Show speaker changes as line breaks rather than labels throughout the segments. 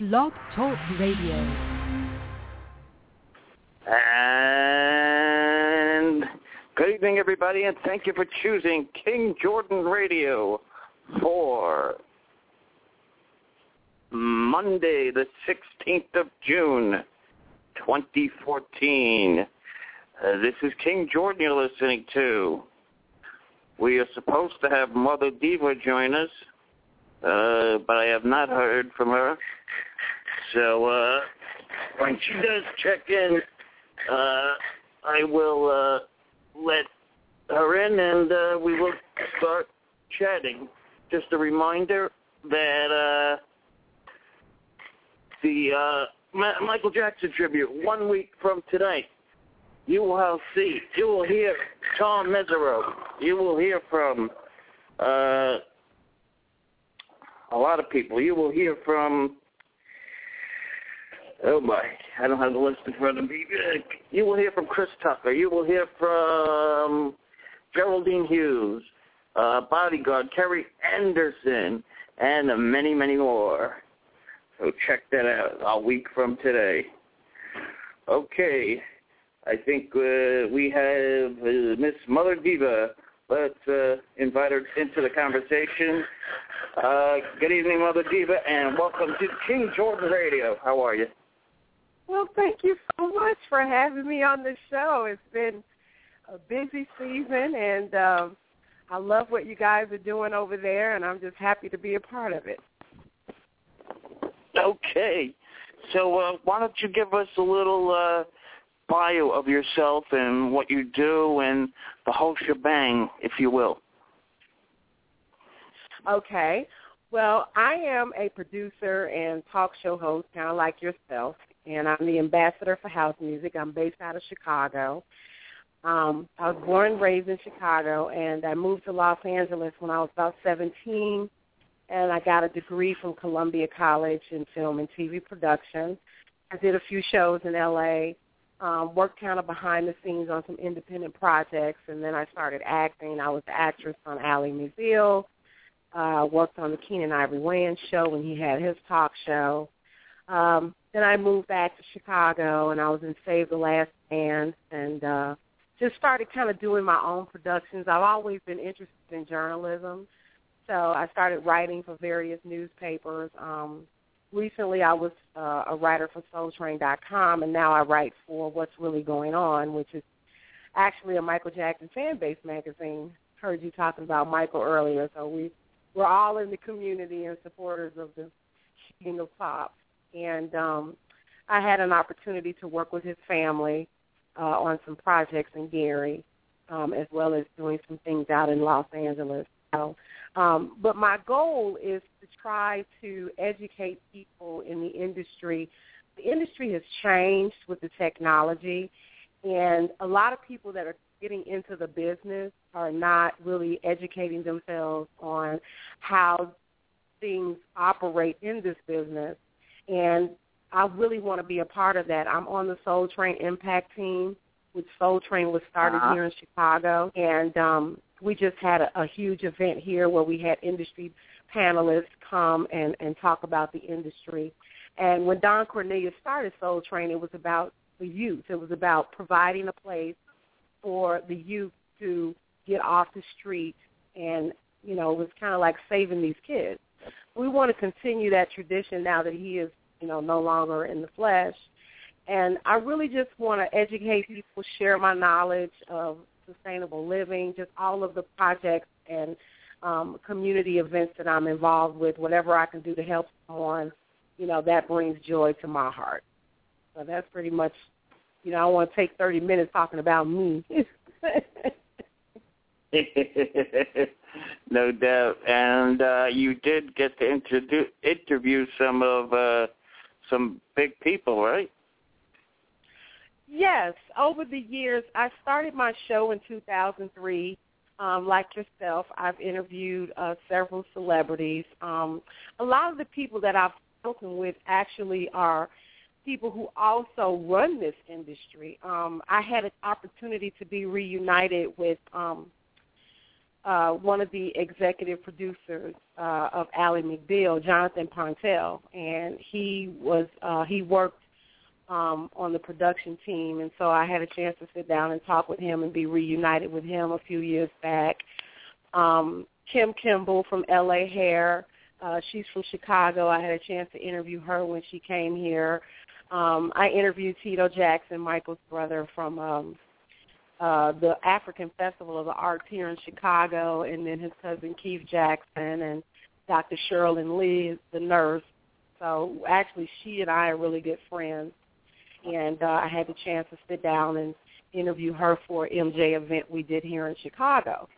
Blog Talk Radio.
And good evening, everybody, and thank you for choosing King Jordan Radio for Monday, the 16th of June, 2014. Uh, this is King Jordan you're listening to. We are supposed to have Mother Diva join us, uh, but I have not heard from her. So uh, when she does check in, uh, I will uh, let her in and uh, we will start chatting. Just a reminder that uh, the uh, Ma- Michael Jackson tribute one week from tonight, you will see, you will hear Tom Mesereau. You will hear from uh, a lot of people. You will hear from Oh my, I don't have the list in front of me. You will hear from Chris Tucker. You will hear from Geraldine Hughes, uh, Bodyguard, Kerry Anderson, and many, many more. So check that out a week from today. Okay, I think uh, we have uh, Miss Mother Diva. Let's uh, invite her into the conversation. Uh, good evening, Mother Diva, and welcome to King Jordan Radio. How are you?
Well, thank you so much for having me on the show. It's been a busy season, and um, I love what you guys are doing over there, and I'm just happy to be a part of it.
Okay. So uh, why don't you give us a little uh, bio of yourself and what you do and the whole shebang, if you will.
Okay. Well, I am a producer and talk show host, kind of like yourself, and I'm the ambassador for house music. I'm based out of Chicago. Um, I was born and raised in Chicago, and I moved to Los Angeles when I was about 17, and I got a degree from Columbia College in film and TV production. I did a few shows in L.A., um, worked kind of behind the scenes on some independent projects, and then I started acting. I was the actress on Ally McBeal. Uh, worked on the Keenen Ivory Wayans show when he had his talk show. Um, then I moved back to Chicago, and I was in Save the Last Dance, and uh, just started kind of doing my own productions. I've always been interested in journalism, so I started writing for various newspapers. Um, recently, I was uh, a writer for SoulTrain.com, and now I write for What's Really Going On, which is actually a Michael Jackson fan base magazine. Heard you talking about Michael earlier, so we we're all in the community and supporters of the King of Pop. And um, I had an opportunity to work with his family uh, on some projects in Gary, um, as well as doing some things out in Los Angeles. So, um, but my goal is to try to educate people in the industry. The industry has changed with the technology, and a lot of people that are getting into the business are not really educating themselves on how things operate in this business. And I really want to be a part of that. I'm on the Soul Train Impact team, which Soul Train was started
uh-huh.
here in Chicago. And um, we just had a, a huge event here where we had industry panelists come and, and talk about the industry. And when Don Cornelius started Soul Train, it was about the youth. It was about providing a place for the youth to get off the street and, you know, it was kind of like saving these kids. We want to continue that tradition now that he is, you know, no longer in the flesh. And I really just want to educate people, share my knowledge of sustainable living, just all of the projects and um, community events that I'm involved with, whatever I can do to help someone, you know, that brings joy to my heart. So that's pretty much, you know, I want to take 30 minutes talking about me.
no doubt. And uh, you did get to introdu- interview some of uh, some big people, right?
Yes. Over the years, I started my show in 2003. Um, like yourself, I've interviewed uh, several celebrities. Um, a lot of the people that I've spoken with actually are people who also run this industry. Um, I had an opportunity to be reunited with um, uh, one of the executive producers uh, of Ally McBeal, Jonathan Pontell, and he was uh, he worked um, on the production team, and so I had a chance to sit down and talk with him and be reunited with him a few years back. Um, Kim Kimble from LA Hair, uh, she's from Chicago. I had a chance to interview her when she came here. Um, I interviewed Tito Jackson, Michael's brother from um, uh, the African Festival of the Arts here in Chicago, and then his cousin Keith Jackson and Dr. Cherilyn Lee, the nurse. So actually, she and I are really good friends and uh, I had the chance to sit down and interview her for MJ event we did here in Chicago.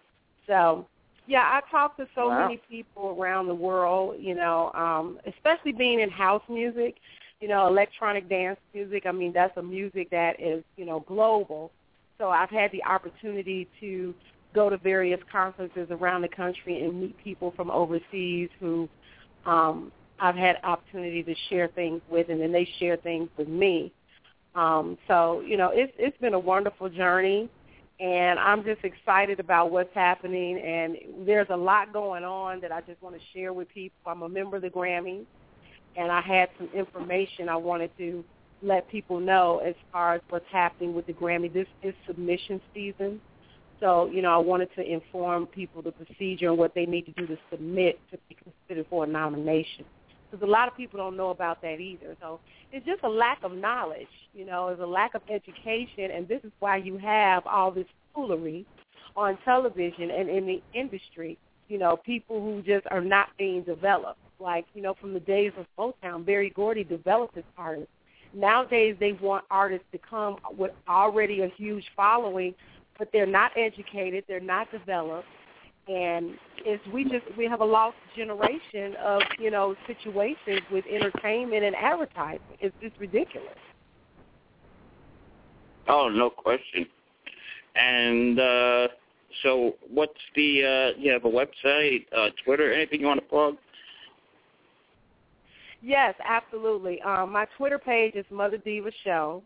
So, yeah, I talked to so wow. many people around the world, you know, um, especially being in house music, you know, electronic dance music. I mean, that's a music that is, you know, global. So I've had the opportunity to go to various conferences around the country and meet people from overseas who um, I've had opportunity to share things with, and then they share things with me. Um, so you know, it's it's been a wonderful journey, and I'm just excited about what's happening. And there's a lot going on that I just want to share with people. I'm a member of the Grammys, and I had some information I wanted to let people know as far as what's happening with the Grammy. This is submission season. So, you know, I wanted to inform people the procedure and what they need to do to submit to be considered for a nomination because a lot of people don't know about that either. So it's just a lack of knowledge, you know, it's a lack of education, and this is why you have all this foolery on television and in the industry. You know, people who just are not being developed. Like you know, from the days of Motown, Berry Gordy developed his artists. Nowadays, they want artists to come with already a huge following, but they're not educated, they're not developed, and it's we just we have a lost generation of you know situations with entertainment and advertising. It's just ridiculous.
Oh, no question. And uh, so, what's the? Uh, you have a website, uh, Twitter, anything you want to plug?
Yes, absolutely. Um, my Twitter page is Mother Diva Show.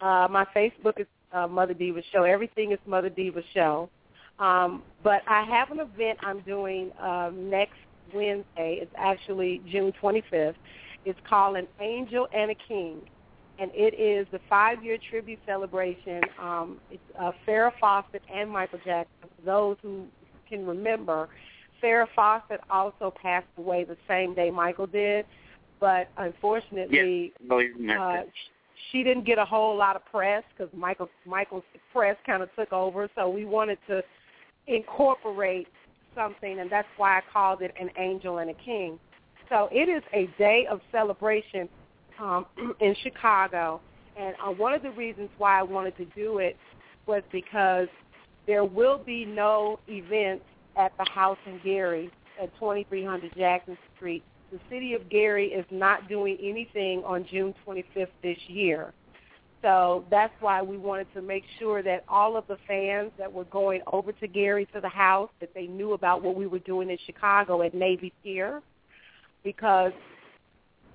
Uh, my Facebook is uh, Mother Diva Show. Everything is Mother Diva Show. Um, but I have an event I'm doing um, next Wednesday. It's actually June 25th. It's called An Angel and a King. And it is the five-year tribute celebration. Um, it's uh, Farrah Fawcett and Michael Jackson. For those who can remember, Farrah Fawcett also passed away the same day Michael did. But unfortunately,
yes. uh,
she didn't get a whole lot of press because Michael Michael's press kind of took over. So we wanted to incorporate something, and that's why I called it an angel and a king. So it is a day of celebration um, in Chicago, and uh, one of the reasons why I wanted to do it was because there will be no events at the house in Gary at 2300 Jackson Street. The city of Gary is not doing anything on June 25th this year. So that's why we wanted to make sure that all of the fans that were going over to Gary to the house, that they knew about what we were doing in Chicago at Navy Pier, because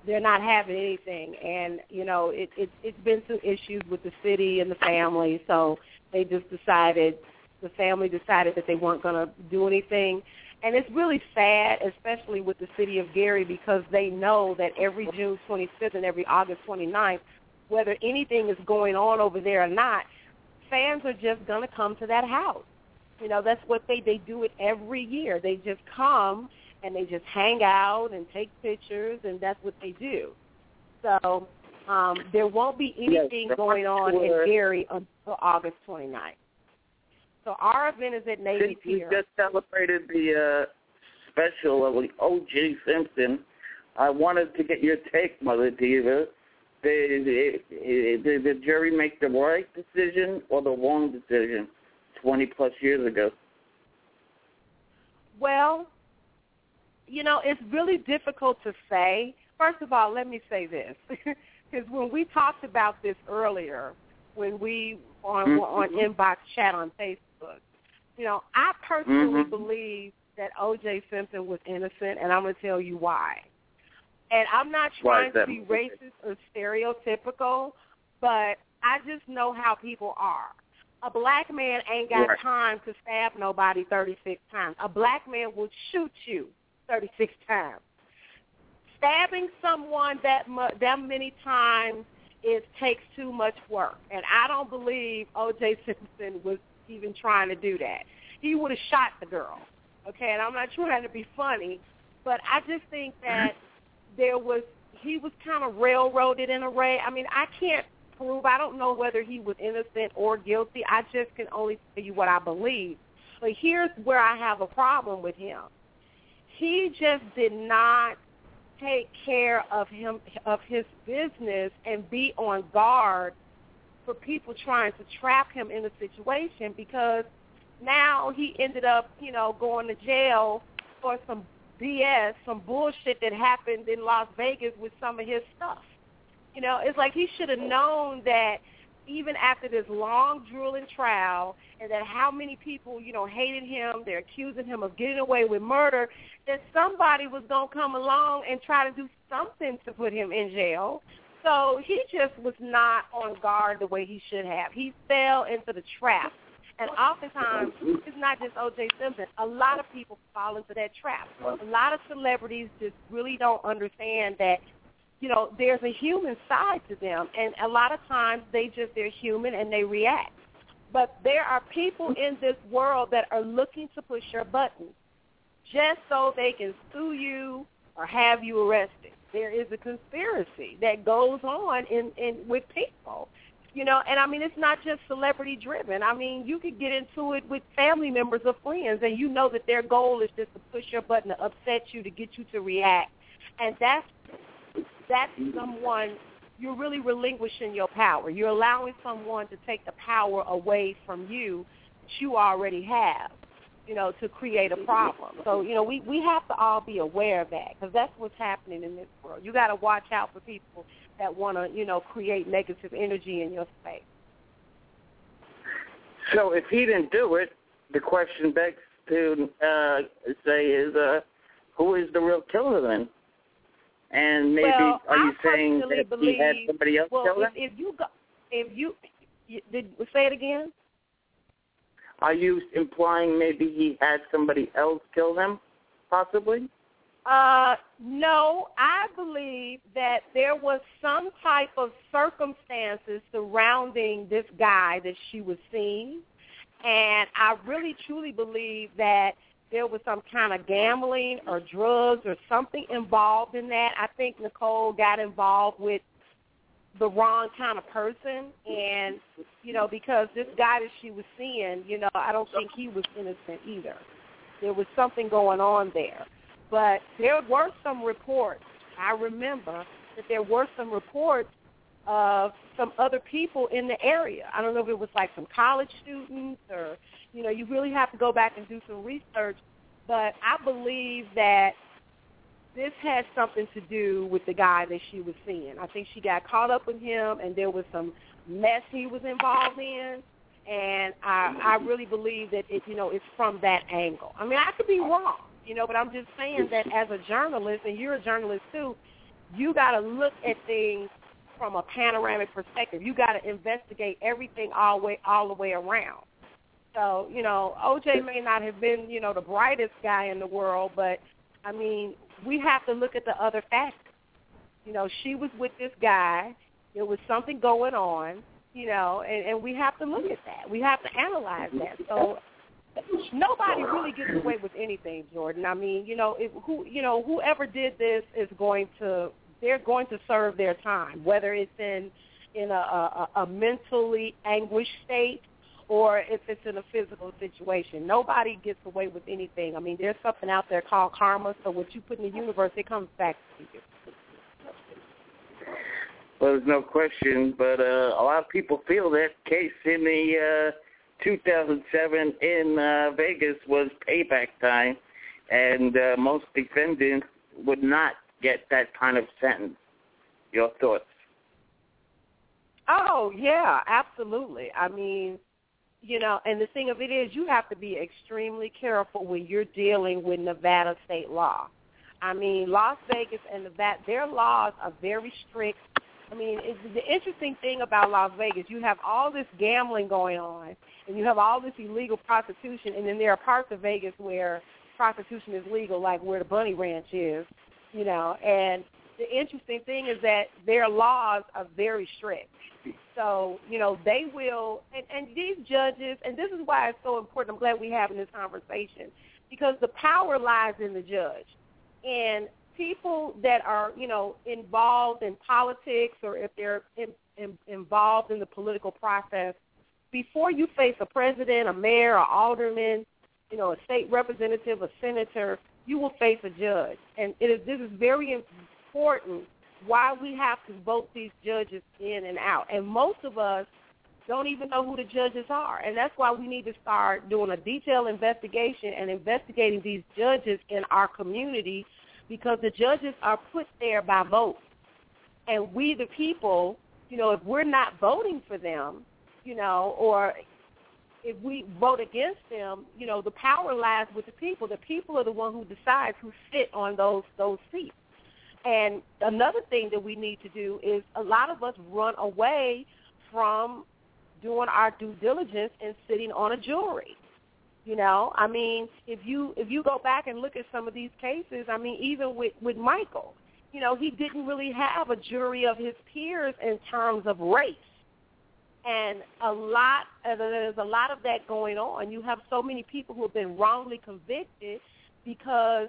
they're not having anything. And, you know, it, it, it's been some issues with the city and the family, so they just decided, the family decided that they weren't going to do anything. And it's really sad, especially with the city of Gary, because they know that every June 25th and every August 29th, whether anything is going on over there or not, fans are just going to come to that house. You know, that's what they they do it every year. They just come and they just hang out and take pictures, and that's what they do. So um, there won't be anything yes, going on in Gary until August 29th. So our event is at Navy
Since Pier. We just celebrated the uh, special of the O.J. Simpson. I wanted to get your take, Mother Diva, did, did the jury make the right decision or the wrong decision 20 plus years ago?
Well, you know, it's really difficult to say. First of all, let me say this. Because when we talked about this earlier, when we on mm-hmm. on inbox chat on Facebook, you know, I personally mm-hmm. believe that O.J. Simpson was innocent, and I'm going to tell you why. And I'm not trying to be racist or stereotypical, but I just know how people are. A black man ain't got
Right.
time to stab nobody 36 times. A black man will shoot you 36 times. Stabbing someone that mu- that many times it takes too much work, and I don't believe O.J. Simpson was even trying to do that. He would have shot the girl. Okay, and I'm not trying to be funny, but I just think that there was he was kind of railroaded in a way. I mean, I can't prove. I don't know whether he was innocent or guilty. I just can only tell you what I believe. But here's where I have a problem with him. He just did not take care of him of his business and be on guard for people trying to trap him in a situation because now he ended up, you know, going to jail for some BS, some bullshit that happened in Las Vegas with some of his stuff. You know, it's like he should have known that even after this long, drooling trial, and that how many people, you know, hated him, they're accusing him of getting away with murder, that somebody was going to come along and try to do something to put him in jail. So he just was not on guard the way he should have. He fell into the trap. And oftentimes, it's not just O.J. Simpson. A lot of people fall into that trap. A lot of celebrities just really don't understand that, you know, there's a human side to them. And a lot of times they just, they're human and they react. But there are people in this world that are looking to push your buttons just so they can sue you or have you arrested. There is a conspiracy that goes on in, in with people. You know, and I mean it's not just celebrity driven. I mean, you could get into it with family members or friends and you know that their goal is just to push your button to upset you, to get you to react. And that's that's someone you're really relinquishing your power. You're allowing someone to take the power away from you that you already have you know, to create a problem. So, you know, we, we have to all be aware of that because that's what's happening in this world. You got to watch out for people that want to, you know, create negative energy in your space.
So if he didn't do it, the question begs to uh, say is, uh, who is the real killer then? And maybe
well,
are you
I
saying that
believe,
he had somebody else
well,
kill
if,
him?
if you go, if you, you did say it again?
Are you implying maybe he had somebody else kill him, possibly?
Uh, no, I believe that there was some type of circumstances surrounding this guy that she was seeing, and I really truly believe that there was some kind of gambling or drugs or something involved in that. I think Nicole got involved with the wrong kind of person. And you know because this guy that she was seeing you know i don't think he was innocent either. There was something going on there but there were some reports i remember that there were some reports of some other people in the area i don't know if it was like some college students or you know you really have to go back and do some research but i believe that this had something to do with the guy that she was seeing. I think she got caught up with him, and there was some mess he was involved in. And I, I really believe that it, you know, it's from that angle. I mean, I could be wrong, you know, but I'm just saying that as a journalist, and you're a journalist too, you got to look at things from a panoramic perspective. You got to investigate everything all way all the way around. So, you know, OJ may not have been, you know, the brightest guy in the world, but I mean, we have to look at the other factors. You know, she was with this guy. There was something going on, you know, and, and we have to look at that. We have to analyze that. So nobody really gets away with anything, Jordan. I mean, you know, if, who, you know, whoever did this is going to, they're going to serve their time, whether it's in in a, a, a mentally anguished state or if it's in a physical situation. Nobody gets away with anything. I mean, there's something out there called karma, so what you put in the universe, it comes back to you.
Well, there's no question, but uh, a lot of people feel that case in the uh, 2007 in uh, Vegas was payback time, and uh, most defendants would not get that kind of sentence. Your thoughts?
Oh, yeah, absolutely. I mean, you know, and the thing of it is you have to be extremely careful when you're dealing with Nevada state law. I mean, Las Vegas and Nevada, their laws are very strict I mean, it's, the interesting thing about Las Vegas, you have all this gambling going on, and you have all this illegal prostitution, and then there are parts of Vegas where prostitution is legal, like where the Bunny Ranch is, you know. And the interesting thing is that their laws are very strict. So, you know, they will, and, and these judges, and this is why it's so important. I'm glad we're having this conversation because the power lies in the judge. And people that are, you know, involved in politics or if they're in, in, involved in the political process, before you face a president, a mayor, a alderman, you know, a state representative, a senator, you will face a judge. And it is, this is very important why we have to vote these judges in and out. And most of us don't even know who the judges are. And that's why we need to start doing a detailed investigation and investigating these judges in our community because the judges are put there by vote. And we, the people, you know, if we're not voting for them, you know, or if we vote against them, you know, the power lies with the people. The people are the one who decides who sit on those those seats. And another thing that we need to do is a lot of us run away from doing our due diligence and sitting on a jury. You know, I mean, if you if you go back and look at some of these cases, I mean, even with with Michael, you know, he didn't really have a jury of his peers in terms of race. And a lot, uh, there's a lot of that going on. You have so many people who have been wrongly convicted because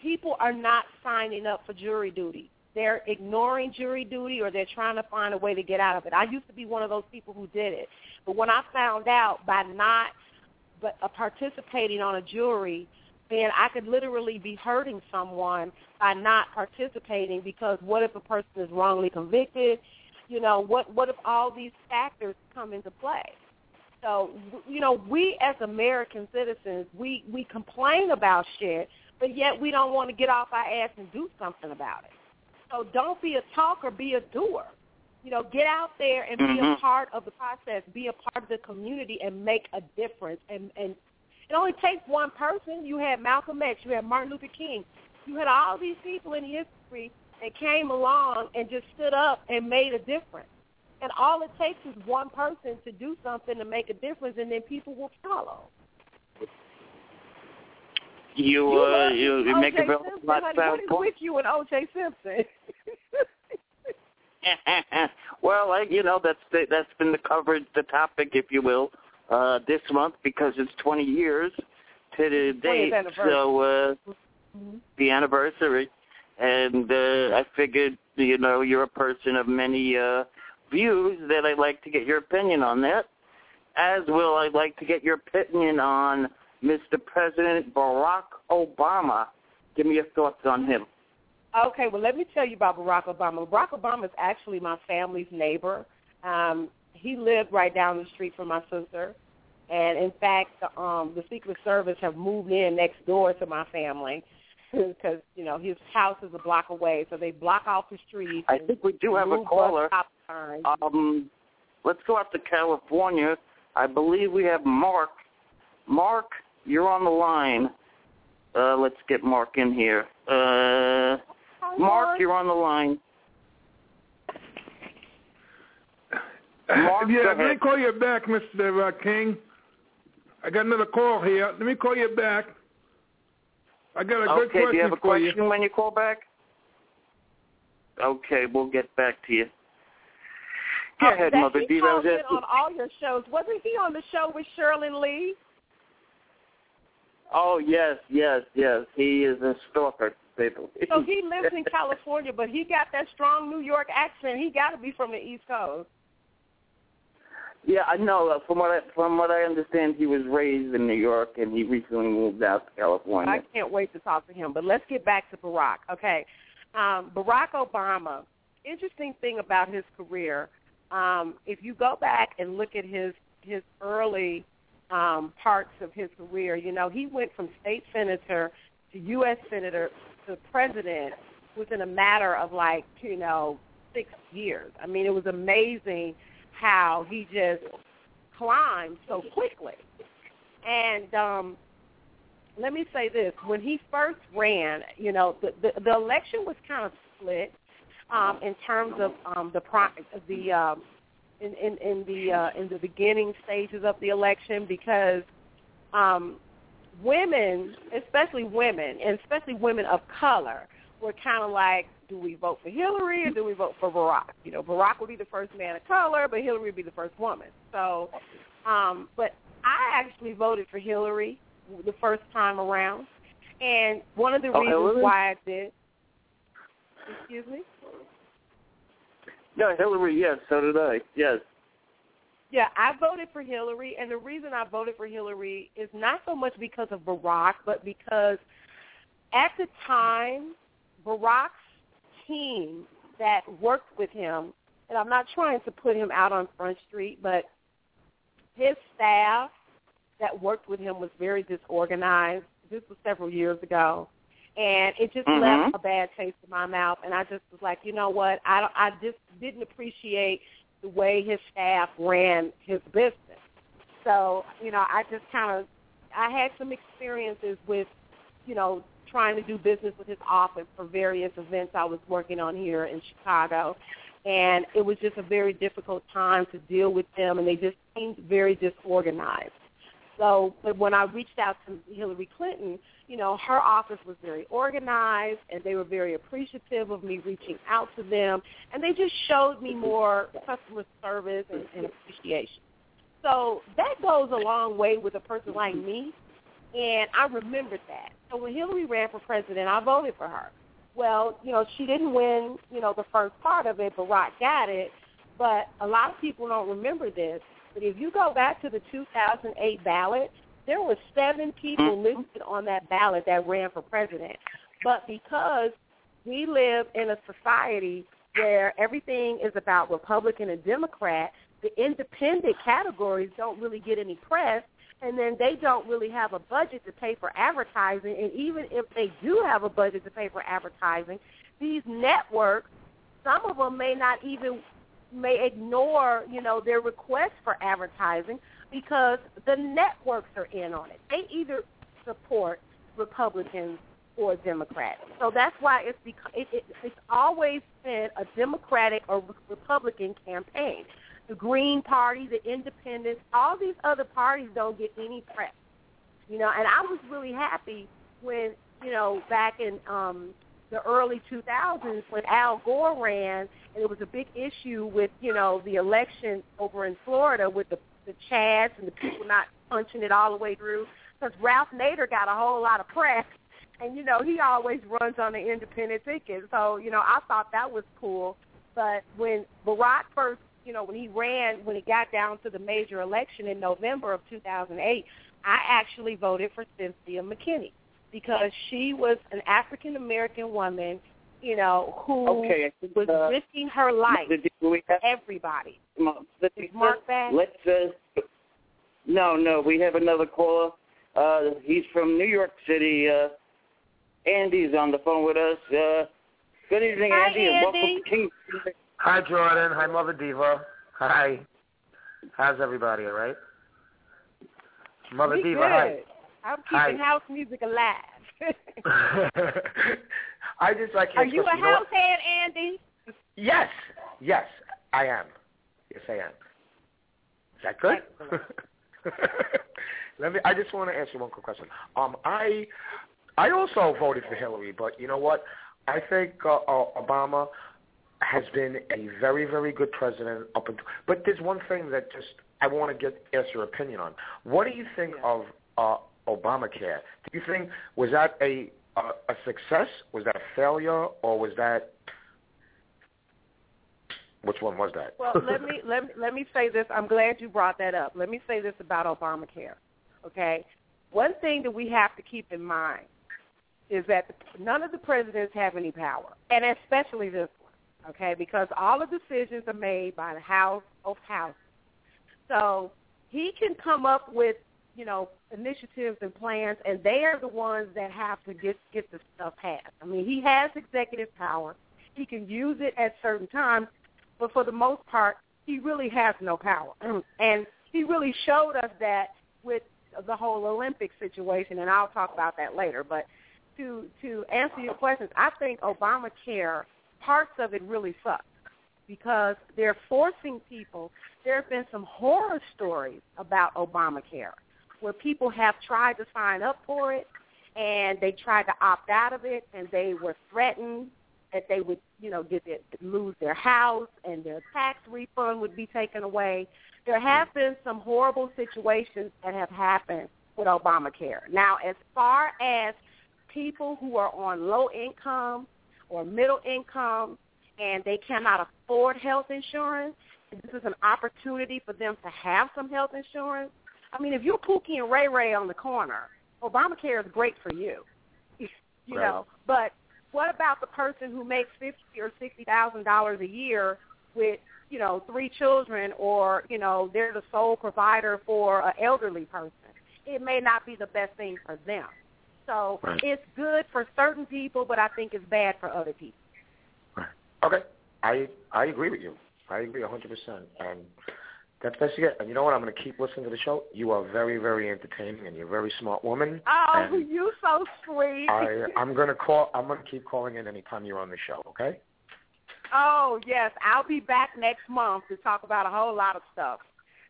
people are not signing up for jury duty. They're ignoring jury duty or they're trying to find a way to get out of it. I used to be one of those people who did it. But when I found out by not but uh, participating on a jury, then I could literally be hurting someone by not participating because what if a person is wrongly convicted? You know, what what if all these factors come into play? So, you know, we as American citizens, we we complain about shit, but yet we don't want to get off our ass and do something about it. So don't be a talker, be a doer. You know, get out there and mm-hmm. be a mm-hmm. part of the process, be a part of the community, and make a difference. And and it only takes one person. You had Malcolm X, you had Martin Luther King, you had all these people in history that came along and just stood up and made a difference. And all it takes is one person to do something to make a difference, and then people will follow.
You you, uh, you, you make a
real
lot
What is with you and O.J. Simpson?
well, I, you know that's the, that's been the coverage, the topic, if you will, uh, this month because it's 20 years to the date. So uh, mm-hmm. the anniversary, and uh, I figured, you know, you're a person of many uh, views that I'd like to get your opinion on that. As will I'd like to get your opinion on Mr. President Barack Obama. Give me your thoughts on him.
Okay, well, let me tell you about Barack Obama. Barack Obama is actually my family's neighbor. Um, he lived right down the street from my sister, and in fact, the, um, the Secret Service have moved in next door to my family because you know his house is a block away, so they block off the street.
I think we do have a caller. Um, let's go out to California. I believe we have Mark. Mark, you're on the line. Uh, let's get Mark in here. Uh, Mark, you're on the line. Mark,
yeah, let me call you back, Mr. Uh, King. I got another call here. Let me call you back. I got a
okay,
good question
do you have a question
you.
when you call back? Okay, we'll get back to you. Go
oh,
ahead,
that
Mother
he
D.
That was on all your shows. Wasn't he on the show with Cherilyn Lee?
Oh yes, yes, yes. He is a stalker,
So he lives in California, but he got that strong New York accent. He got to be from the East Coast.
Yeah, I know. From what I, from what I understand, he was raised in New York, and he recently moved out to California.
I can't wait to talk to him. But let's get back to Barack. Okay, um, Barack Obama. Interesting thing about his career. Um, if you go back and look at his his early um, parts of his career. You know, he went from state senator to U.S. senator to president within a matter of like, you know, six years. I mean, it was amazing how he just climbed so quickly. And um, let me say this: when he first ran, you know, the the, the election was kind of split. um, in terms of um, the pro- the um, in, in, in the uh, in the beginning stages of the election because um, women, especially women, and especially women of color, were kind of like, do we vote for Hillary or do we vote for Barack? You know, Barack would be the first man of color, but Hillary would be the first woman. So, um, but I actually voted for Hillary the first time around, and one of the
Oh,
reasons
Hillary?
why I did. Excuse me.
Yeah, Hillary. Yes, so did I. Yes.
Yeah, I voted for Hillary, and the reason I voted for Hillary is not so much because of Barack, but because at the time, Barack's team that worked with him, and I'm not trying to put him out on Front Street, but his staff that worked with him was very disorganized. This was several years ago. And it just
Mhm.
left a bad taste in my mouth, and I just was like, you know what? I don't, I just didn't appreciate the way his staff ran his business. So, you know, I just kind of, I had some experiences with, you know, trying to do business with his office for various events I was working on here in Chicago. And it was just a very difficult time to deal with them, and they just seemed very disorganized. So, but when I reached out to Hillary Clinton, you know, her office was very organized, and they were very appreciative of me reaching out to them, and they just showed me more customer service and, and appreciation. So that goes a long way with a person like me, and I remembered that. So when Hillary ran for president, I voted for her. Well, you know, she didn't win, you know, the first part of it, but Barack got it, but a lot of people don't remember this. But if you go back to the 2008 ballot, there were seven people mm-hmm. listed on that ballot that ran for president. But because we live in a society where everything is about Republican and Democrat, the independent categories don't really get any press, and then they don't really have a budget to pay for advertising. And even if they do have a budget to pay for advertising, these networks, some of them may not even may ignore, you know, their requests for advertising because the networks are in on it. They either support Republicans or Democrats. So that's why it's because it, it, it's always been a Democratic or Republican campaign. The Green Party, the Independents, all these other parties don't get any press. You know, and I was really happy when, you know, back in um the early 2000s when Al Gore ran, and it was a big issue with you know the election over in Florida with the the Chads and the people not punching it all the way through. Because Ralph Nader got a whole lot of press, and you know he always runs on the independent ticket. So you know I thought that was cool. But when Barack first, you know, when he ran, when it got down to the major election in November of 2008, I actually voted for Cynthia McKinney because she was an African American woman, you know, who
Okay. Think,
was
uh,
risking her life
did we have,
everybody.
let's,
Is Mark back?
let's uh, no, no, we have another caller. Uh, he's from New York City. Uh, Andy's on the phone with us. Uh, good evening,
Hi,
Andy, and welcome
Andy.
to King.
Hi, Jordan. Hi, Mother Diva. Hi. How's everybody, all right? Mother
We
Diva,
good.
hi.
I'm keeping
Hi.
house music alive.
I just like
Are you a
know
house head, Andy?
Yes. Yes, I am. Yes, I am. Is that good? Let me. I just want to answer one quick question. Um, I, I also voted for Hillary, but you know what? I think uh, uh, Obama has been a very, very good president up until. But there's one thing that just I want to get ask your opinion on. What do you think of uh, Obamacare? Do you think was that a a, a success? Was that a failure, or was that which one was that?
Well, let me let me let me say this. I'm glad you brought that up. Let me say this about Obamacare. Okay, one thing that we have to keep in mind is that none of the presidents have any power, and especially this one. Okay, because all the decisions are made by the House of Houses. So he can come up with you know initiatives and plans, and they are the ones that have to get get the stuff passed. I mean, he has executive power. He can use it at certain times, but for the most part, he really has no power. And he really showed us that with the whole Olympic situation, and I'll talk about that later. But to to answer your questions, I think Obamacare parts of it really suck because they're forcing people. There have been some horror stories about Obamacare where people have tried to sign up for it and they tried to opt out of it and they were threatened that they would, you know, get their, lose their house and their tax refund would be taken away. There have been some horrible situations that have happened with Obamacare. Now, as far as people who are on low income or middle income and they cannot afford health insurance, this is an opportunity for them to have some health insurance. I mean, if you're Pookie and Ray Ray on the corner, Obamacare is great for you. You
Right.
know, but what about the person who makes fifty or sixty thousand dollars a year with you know three children, or you know they're the sole provider for an elderly person? It may not be the best thing for them. So
Right.
it's good for certain people, but I think it's bad for other people.
Okay, I I agree with you. I agree a hundred percent, and that's best you get. And you know what? I'm going to keep listening to the show. You are very very entertaining, and you're a very smart woman.
Oh,
and
you so sweet.
I I'm going to call. I'm going to keep calling in anytime you're on the show. Okay.
oh yes, I'll be back next month to talk about a whole lot of stuff.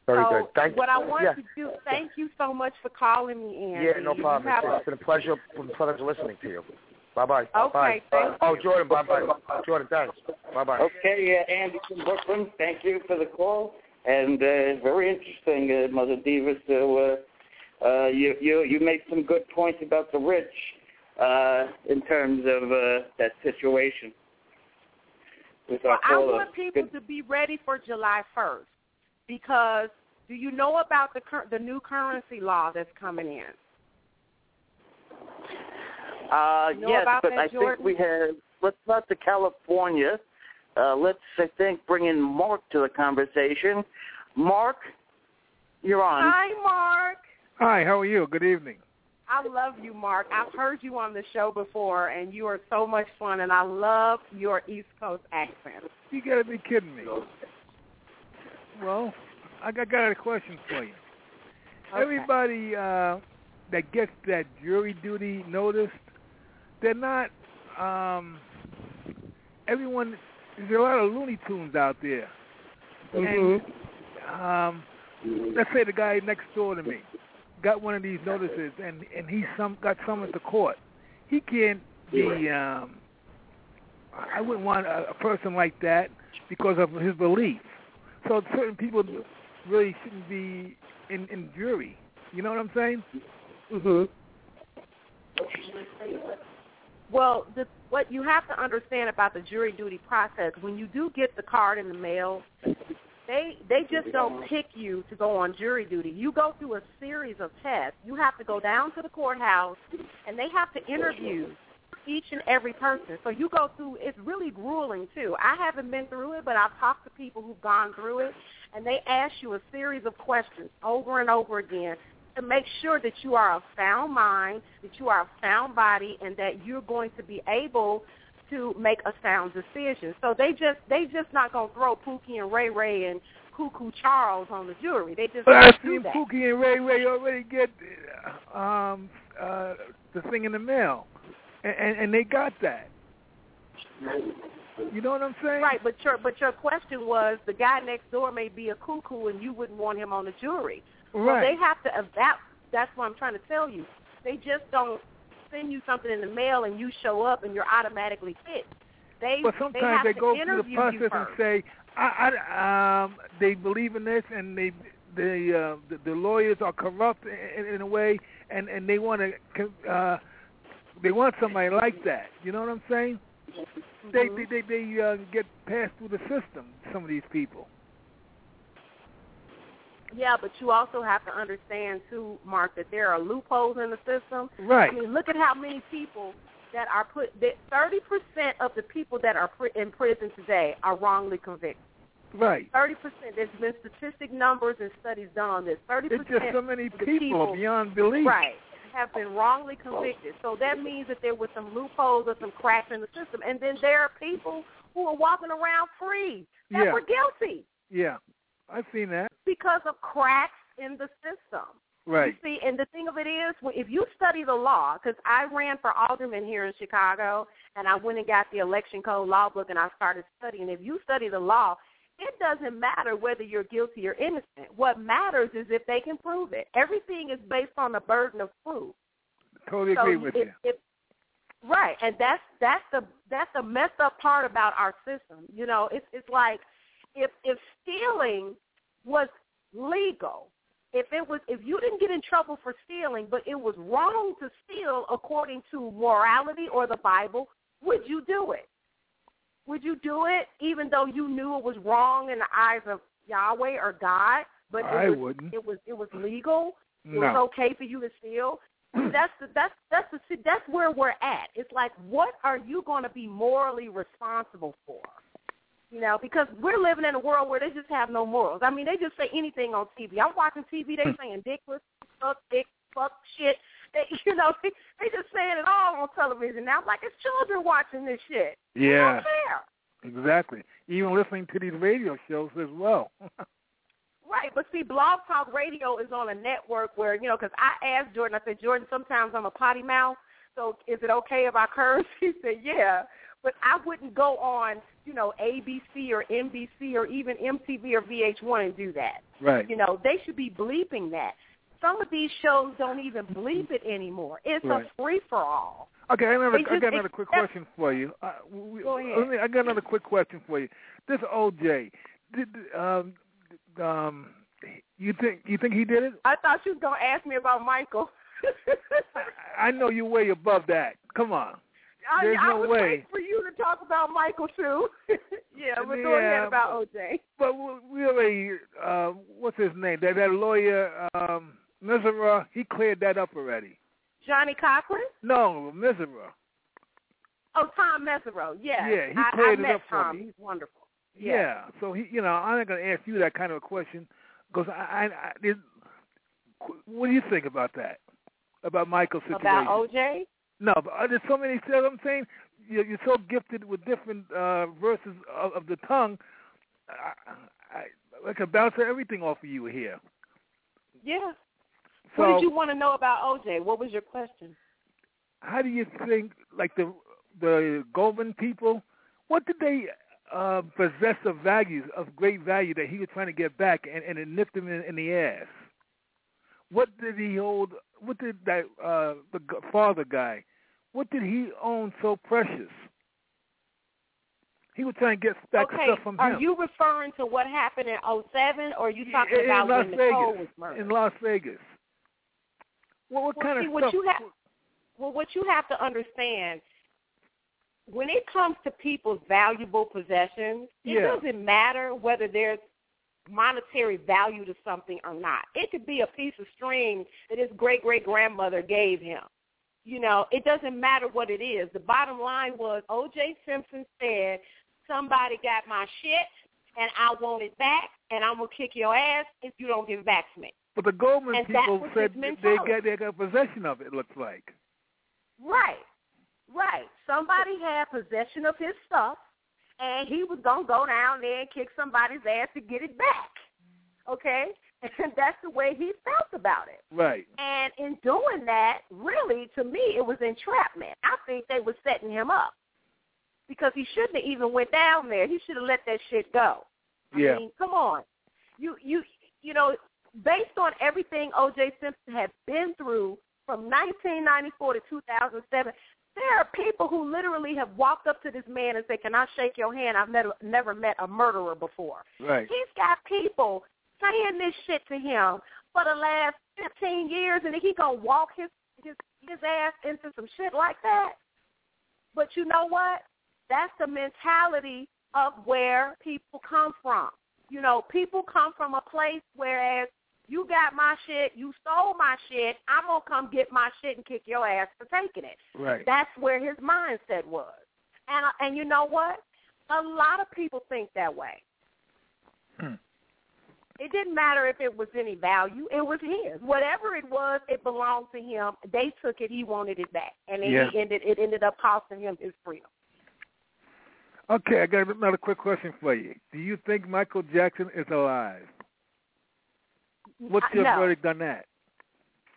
Very
so
good. Thank you.
what I want
yeah.
to do, thank you so much for calling me in.
Yeah, no problem. It's,
a-
it's been a pleasure. Been a pleasure listening to you. Bye bye.
Okay,
Bye.
thank
Oh, Jordan. Bye bye. Jordan, thanks. Bye bye.
Okay, uh, Andy from Brooklyn, thank you for the call, and uh, very interesting, uh, Mother Diva. So uh, uh, you you you made some good points about the rich uh, in terms of uh, that situation. With
Well, I want people
Good-
to be ready for July 1st because do you know about the cur- the new currency law that's coming in?
Uh,
You know
yes, but I
Jordan?
think we have. Let's not to California. Uh, let's, I think, bring in Mark to the conversation. Mark, you're on.
Hi, Mark.
Hi, how are you? Good evening.
I love you, Mark. I've heard you on the show before, and you are so much fun, and I love your East Coast accent.
You gotta be kidding me. Well, I got, got a question for you.
Okay.
Everybody uh, that gets that jury duty notice, they're not. Um, everyone, there's a lot of Looney Tunes out there. And um, let's say the guy next door to me got one of these notices, and and he some got summoned to court. He can't be. Um, I wouldn't want a, a person like that because of his belief. So certain people really shouldn't be in in jury. You know what I'm saying?
Mhm. Well, the, what you have to understand about the jury duty process, when you do get the card in the mail, they they just don't pick you to go on jury duty. You go through a series of tests. You have to go down to the courthouse, and they have to interview each and every person. So you go through. It's really grueling too. I haven't been through it, but I've talked to people who've gone through it, and they ask you a series of questions over and over again to make sure that you are a sound mind, that you are a sound body, and that you're going to be able to make a sound decision. So they just they just not gonna throw Pookie and Ray Ray and Cuckoo Charles on the jury. They just
But seen
that.
Pookie and Ray Ray already get um, uh, the thing in the mail, and, and and they got that. You know what I'm saying?
Right, but your but your question was the guy next door may be a cuckoo and you wouldn't want him on the jury.
Right.
they have to adapt. That's what I'm trying to tell you. They just don't send you something in the mail and you show up and you're automatically fit. They
But
they
sometimes
have
they,
to
go through the process and say, I, I, um, they believe in this, and they, they, uh, the, the lawyers are corrupt in, in a way, and and they want to, uh, they want somebody like that. You know what I'm saying? They,
Mhm.
they, they, they uh, get passed through the system. Some of these people.
Yeah, but you also have to understand too, Mark, that there are loopholes in the system.
Right.
I mean, look at how many people that are put. That thirty percent of the people that are in prison today are wrongly convicted.
Right.
Thirty percent. There's been statistic numbers and studies done on this. Thirty
It's just so many people,
people
beyond belief.
right have been wrongly convicted. So that means that there were some loopholes or some cracks in the system. And then there are people who are walking around free that
Yeah.
were guilty
Yeah. I've seen that.
Because of cracks in the system.
Right.
You see, and the thing of it is, if you study the law, because I ran for alderman here in Chicago, and I went and got the election code law book, and I started studying. If you study the law, it doesn't matter whether you're guilty or innocent. What matters is if they can prove it. Everything is based on the burden of proof.
Totally
so
agree with
if,
you.
If, right, and that's that's the that's the messed up part about our system. You know, it's it's like if if stealing was legal, if it was if you didn't get in trouble for stealing, but it was wrong to steal according to morality or the Bible, would you do it? Would you do it even though you knew it was wrong in the eyes of Yahweh or God? But
I
it was,
wouldn't.
It was it was legal. It
No.
was okay for you to steal. that's the, that's that's the that's where we're at. It's like, what are you going to be morally responsible for? You know, because we're living in a world where they just have no morals. I mean, they just say anything on TV. I'm watching TV. They hmm. saying dick, pussy, fuck, dick, fuck, shit. They, you know, they, they just saying it all on television now. Like, it's children watching this shit.
Yeah. Exactly. Even listening to these radio shows as well.
Right, but see, Blog Talk Radio is on a network where, you know, because I asked Jordan, I said, Jordan, sometimes I'm a potty mouth, so is it okay if I curse? He said, yeah, but I wouldn't go on, you know, ABC or NBC or even MTV or VH1 and do that.
right.
You know, they should be bleeping that. Some of these shows don't even bleep it anymore. It's
Right.
a free-for-all.
Okay, I,
They
I got another quick question for you. Uh, we,
Go ahead.
Me, I got another quick question for you. This OJ, did um, um, you think you think he did it?
I thought you was going to ask me about Michael.
I know you're way above that. Come on.
I,
There's
I
no way.
waiting for you to talk about Michael too. yeah, but go
Yeah,
ahead about OJ.
But really, uh, what's his name? That that lawyer, um, Misera, he cleared that up already.
Johnnie Cochran?
No, Misera.
Oh, Tom Mesereau. Yeah,
Yeah, he
I,
cleared
I
it
met
up for me.
He's wonderful.
Yeah. So he, you know, I'm not going to ask you that kind of a question because I, I, I did, what do you think about that? About Michael's situation?
About OJ?
No, but uh, there's so many. See what I'm saying? You're, you're so gifted with different uh, verses of, of the tongue. I, I, I can bounce everything off of you here.
Yeah.
So,
what did you want to know about OJ? What was your question?
how do you think, like the the Goldman people, what did they uh, possess of values of great value that he was trying to get back, and, and it nipped him in, in the ass? What did he hold? What did that uh, the father guy? What did he own so precious? He was trying to get back
okay,
stuff from
are
him.
you referring to what happened in '07, or are you talking
in,
about
in Las
when Nicole
Vegas?
was murdered?
In Las Vegas. Well, what
Well,
kind
see,
of
what
stuff?
you have- Well, what you have to understand, when it comes to people's valuable possessions, it
Yeah.
doesn't matter whether there's monetary value to something or not. It could be a piece of string that his great great grandmother gave him. You know, it doesn't matter what it is. The bottom line was O.J. Simpson said, "Somebody got my shit, and I want it back, and I'm gonna kick your ass if you don't give it back to me."
But the Goldman
And
people said they got they got possession of it. It looks like.
Right, right. Somebody had possession of his stuff, and he was gonna go down there and kick somebody's ass to get it back. Okay, and that's the way he felt about it.
Right.
And in doing that, really, to me, it was entrapment. I think they were setting him up because he shouldn't have even went down there. He should have let that shit go. I
Yeah.
mean, come on. You you you know, based on everything O.J. Simpson had been through from 1994 to 2007, there are people who literally have walked up to this man and said, "Can I shake your hand? I've never never met a murderer before."
Right.
He's got people saying this shit to him for the last 15 years, and he gonna walk his his his ass into some shit like that. But you know what? That's the mentality of where people come from. You know, people come from a place whereas you got my shit, you stole my shit, I'm gonna come get my shit and kick your ass for taking it.
Right.
That's where his mindset was. And and you know what? A lot of people think that way.
Hmm.
It didn't matter if it was any value. It was his. Whatever it was, it belonged to him. They took it. He wanted it back, and then
Yeah.
he ended. It ended up costing him his freedom.
Okay, I got another quick question for you. Do you think Michael Jackson is alive? What's your
no.
verdict on that?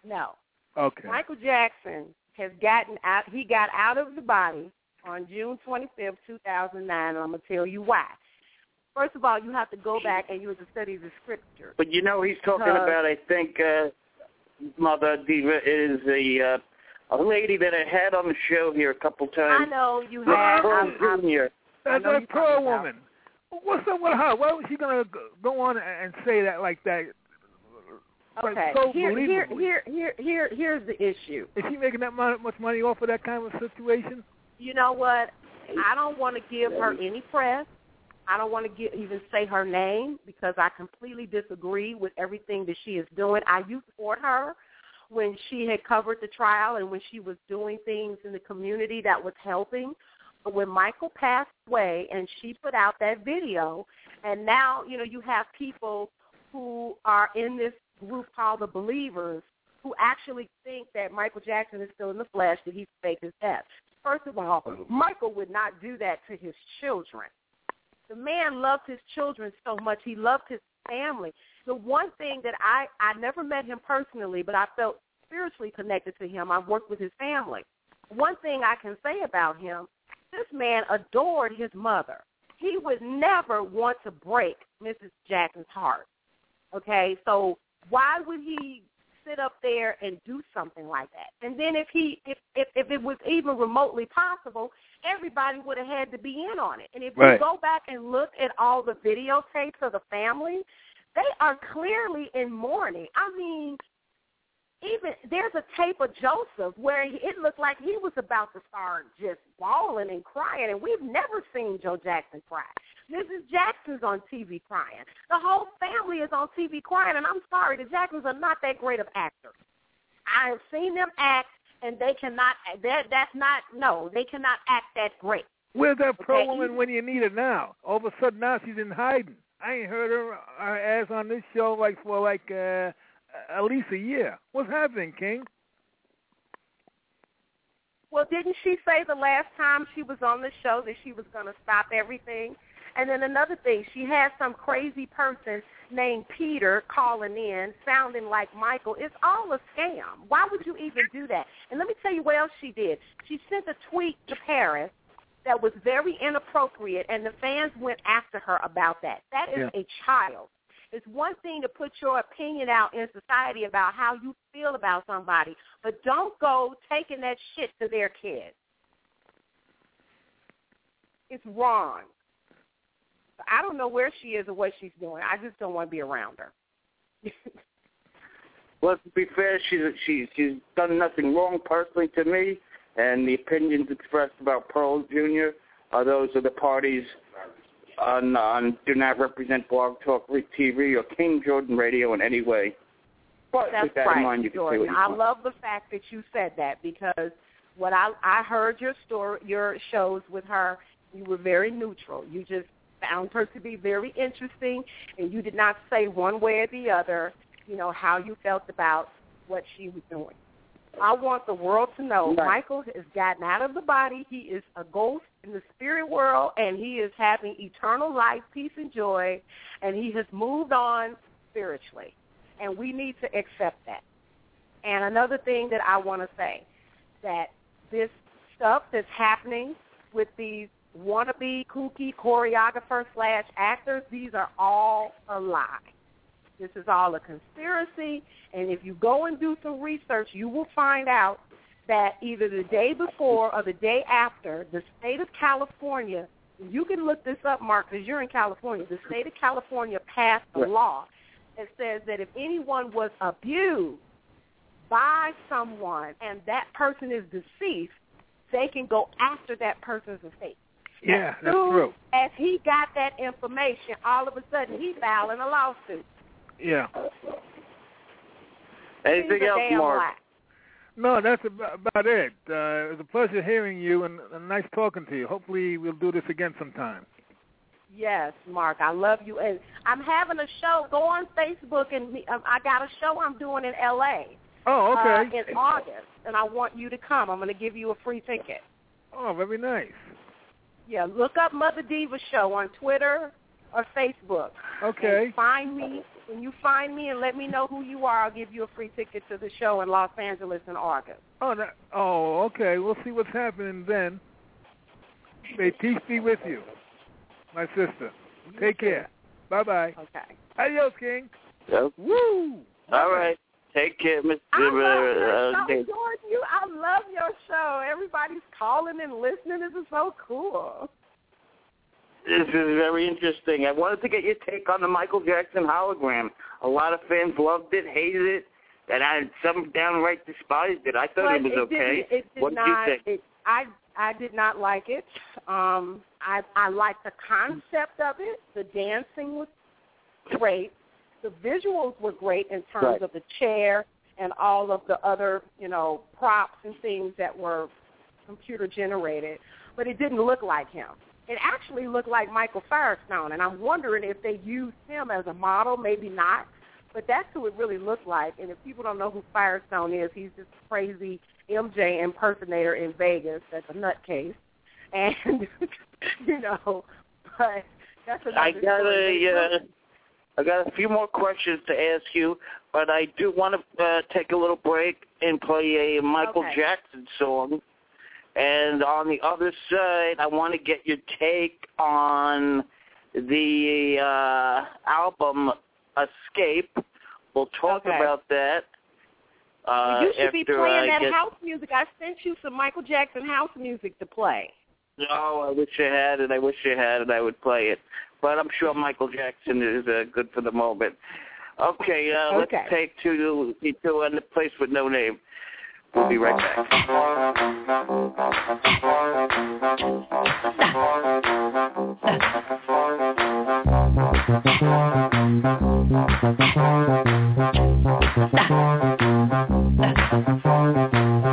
No.
Okay.
Michael Jackson has gotten out. He got out of the body on June 25th, 2009, and I'm gonna tell you why. First of all, you have to go back and you have to study the scripture.
But you know, he's talking about. I think uh, Mother Diva is a uh, a lady that I had on the show here a couple times.
I know you
Miss
had.
Pearl
I'm, I'm,
Jr.
I
That,
know
that Pearl
talking about-
woman. What's up with her? Why was she gonna go- go on and say that like that? Like,
okay.
so
here, here, here, here, here, here's the issue.
Is she making that much money off of that kind of situation?
You know what? I don't want to give her any press. I don't want to get, even say her name because I completely disagree with everything that she is doing. I used to support her when she had covered the trial and when she was doing things in the community that was helping. But when Michael passed away and she put out that video, and now, you know, you have people who are in this group called the Believers who actually think that Michael Jackson is still in the flesh, that he faked his death. First of all, oh. Michael would not do that to his children. The man loved his children so much. He loved his family. The one thing that I I never met him personally, but I felt spiritually connected to him. I've worked with his family. One thing I can say about him, this man adored his mother. He would never want to break Mrs. Jackson's heart. Okay, so why would he sit up there and do something like that? And then if he if if, if it was even remotely possible, everybody would have had to be in on it. And if
Right.
you go back and look at all the videotapes of the family, they are clearly in mourning. I mean, even there's a tape of Joseph where he, it looked like he was about to start just bawling and crying, and we've never seen Joe Jackson cry. Mrs. Jackson's on TV crying. The whole family is on TV crying, and I'm sorry, the Jacksons are not that great of actors. I have seen them act, and they cannot. That that's not no, they cannot act that great.
Where's that pro
Okay.
woman when you need her now? All of a sudden now she's in hiding. I ain't heard her, her ass on this show like for like uh, at least a year. What's happening, King?
Well, didn't she say the last time she was on the show that she was going to stop everything? And then another thing, she had some crazy person named Peter calling in, sounding like Michael. It's all a scam. Why would you even do that? And let me tell you what else she did. She sent a tweet to Paris that was very inappropriate, and the fans went after her about that. That is
Yeah.
a child. It's one thing to put your opinion out in society about how you feel about somebody, but don't go taking that shit to their kids. It's wrong. I don't know where she is or what she's doing. I just don't want to be around her.
Well, to be fair, she's she's she's done nothing wrong personally to me, and the opinions expressed about Pearl Jr. are those of the parties on on do not represent Blog Talk TV or King Jordan Radio in any way. But
That's
with that
right,
in mind, you can say what you
I
want.
love the fact that you said that because what I I heard your story, your shows with her, you were very neutral. You just found her to be very interesting, and you did not say one way or the other, you know, how you felt about what she was doing. I want the world to know
Right.
Michael has gotten out of the body. He is a ghost in the spirit world, and he is having eternal life, peace, and joy, and he has moved on spiritually. And we need to accept that. And another thing that I want to say, that this stuff that's happening with these wannabe kooky choreographers slash actors, these are all a lie. This is all a conspiracy, and if you go and do some research, you will find out that either the day before or the day after, the state of California, you can look this up, Mark, because you're in California, the state of California passed a law that says that if anyone was abused by someone and that person is deceased, they can go after that person's estate.
Yeah,
As
that's true.
As he got that information, all of a sudden he's filing a lawsuit.
Yeah.
Anything
He's
else, Mark?
lie.
No, that's about about it. Uh, it was a pleasure hearing you and, and nice talking to you. Hopefully we'll do this again sometime.
Yes, Mark, I love you. And I'm having a show. Go on Facebook, and me- um, I got a show I'm doing in L.A.
Oh, okay.
Uh, in August, and I want you to come. I'm going to give you a free ticket.
oh, very nice.
Yeah, look up Mother Diva Show on Twitter or Facebook.
Okay.
And find me when you find me and let me know who you are, I'll give you a free ticket to the show in Los Angeles in August.
Oh, that, oh, okay. We'll see what's happening then. May peace be with you, my sister. Take care. Bye bye.
Okay.
Adios, King.
Yep.
Woo!
All right. Take care, Mr.
I love your
uh,
show, Jordan. You, I love your show. Everybody's calling and listening. This is so cool.
This is very interesting. I wanted to get your take on the Michael Jackson hologram. A lot of fans loved it, hated it, and I some downright despised it. I thought
but
it was okay.
Didn't, it did
what did you think?
It, I I did not like it. Um, I I liked the concept of it. The dancing was great. The visuals were great in terms
Right.
of the chair and all of the other you know props and things that were computer generated. But it didn't look like him. It actually looked like Michael Firestone, and I'm wondering if they used him as a model. Maybe not. But that's who it really looked like. And if people don't know who Firestone is, he's this crazy MJ impersonator in Vegas that's a nutcase. And, you know, but that's another
I got
story.
a, uh, I got a few more questions to ask you, but I do want to uh, take a little break and play a Michael
Okay.
Jackson song. And on the other side, I want to get your take on the uh, album Escape. We'll talk
Okay.
about that. Uh,
you should be playing
I
that
get,
house music. I sent you some Michael Jackson house music to play.
No, I wish I had it. I wish I had it. I would play it. But I'm sure Michael Jackson is uh, good for the moment. Okay, uh,
Okay.
let's take two, two and the place with no name. We'll be right back.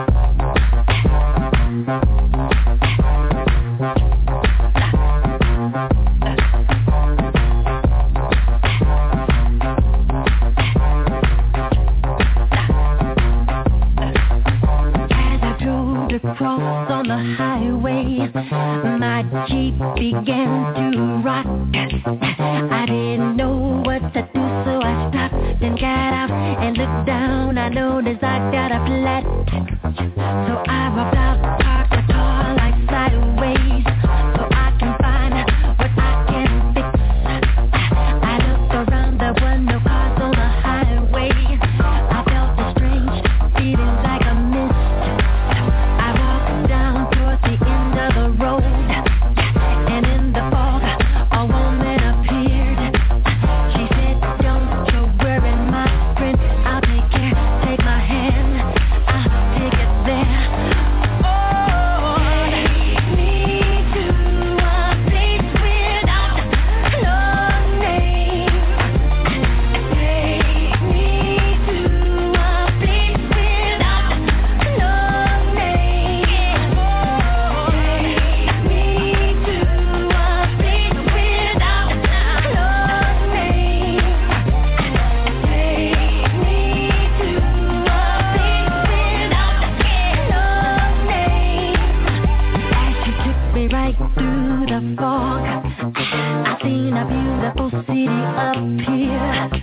I seen a beautiful city up here,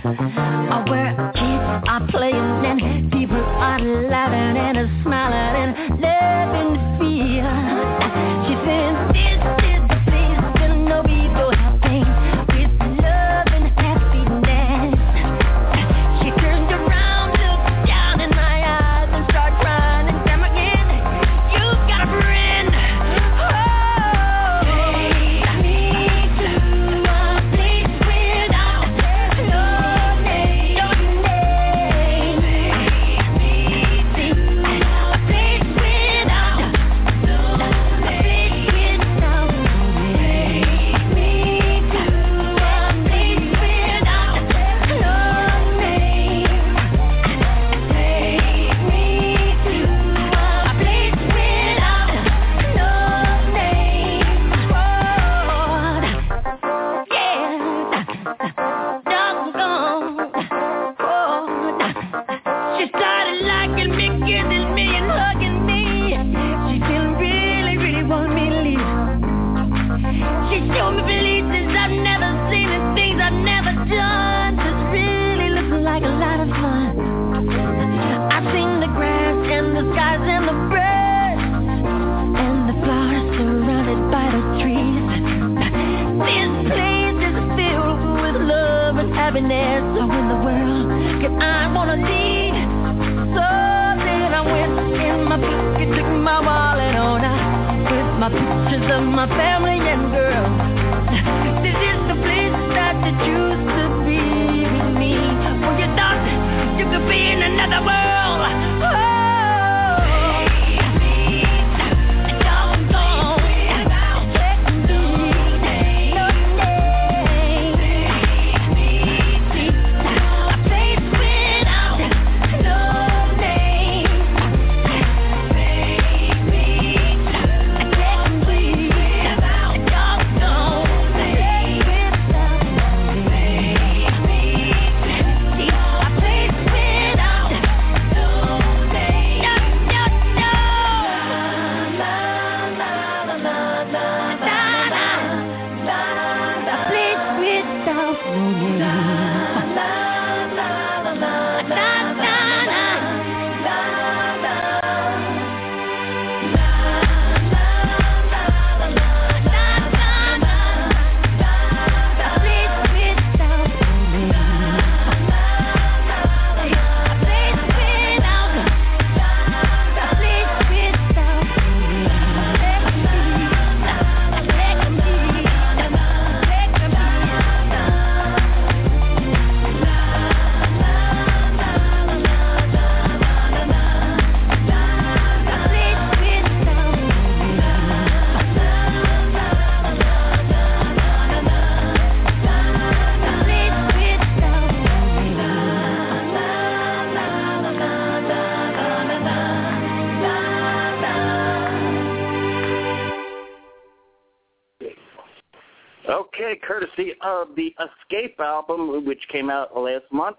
of the
Escape album, which came out last month.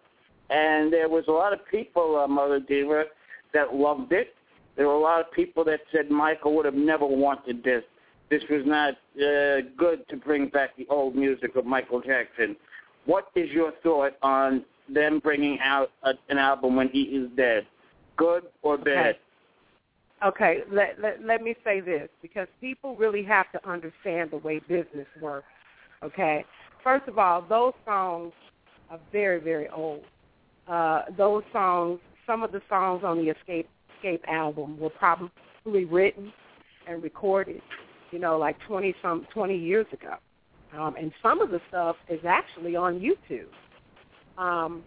And there was a lot of people, uh, Mother Diva, that loved it. There were a lot of people that said Michael would have never wanted this. This was not uh, good to bring back the old music of Michael Jackson. What is your thought on them bringing out a, an album when he is dead? Good or bad?
Okay, let, let, let me say this because people really have to understand the way business works. Okay, first of all, those songs are very, very old. Uh, those songs, some of the songs on the Escape Escape album were probably written and recorded, you know, like twenty some twenty years ago, um, and some of the stuff is actually on YouTube. Um,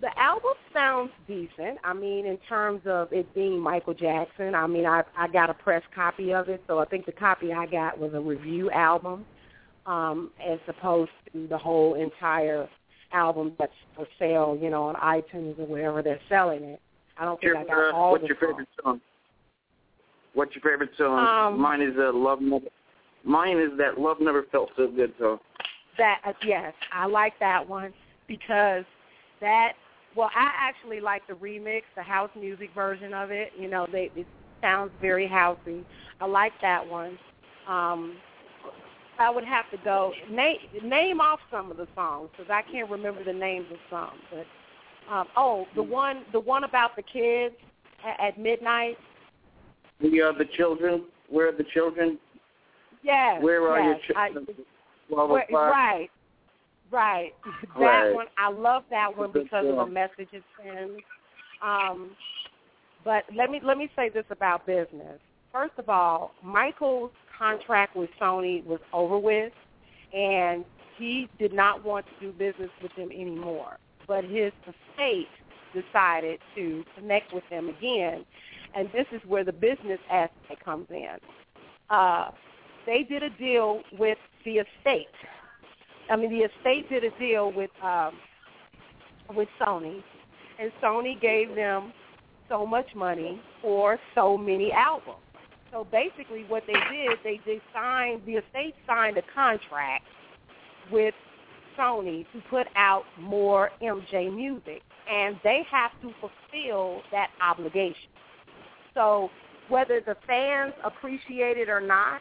the album sounds decent. I mean, in terms of it being Michael Jackson. I mean, I I got a press copy of it, so I think the copy I got was a review album, um, as opposed to the whole entire album that's for sale, you know, on iTunes or wherever they're selling it. I don't think
Your,
I got
uh,
all
what's
the
your
songs.
favorite song? What's your favorite song?
Um,
Mine is uh, Love Never. Mine is that Love Never Felt So Good song.
That uh, yes, I like that one because that. Well, I actually like the remix, the house music version of it. You know, they it sounds very housey. I like that one. Um, I would have to go name name off some of the songs because I can't remember the names of some. But um, oh, the one the one about the kids at, at midnight.
The uh, the children. Where are the children?
Yes.
Where are
yes.
your children? Twelve
Where- right, right. That
Right.
one, I love that one because of the message it sends. Um, but let me let me say this about business. First of all, Michael's contract with Sony was over with, and he did not want to do business with them anymore. But his estate decided to connect with them again, and this is where the business aspect comes in. Uh, they did a deal with the estate. I mean, the estate did a deal with um, with Sony, and Sony gave them so much money for so many albums. So basically, what they did, they they signed the estate signed a contract with Sony to put out more MJ music, and they have to fulfill that obligation. So whether the fans appreciate it or not,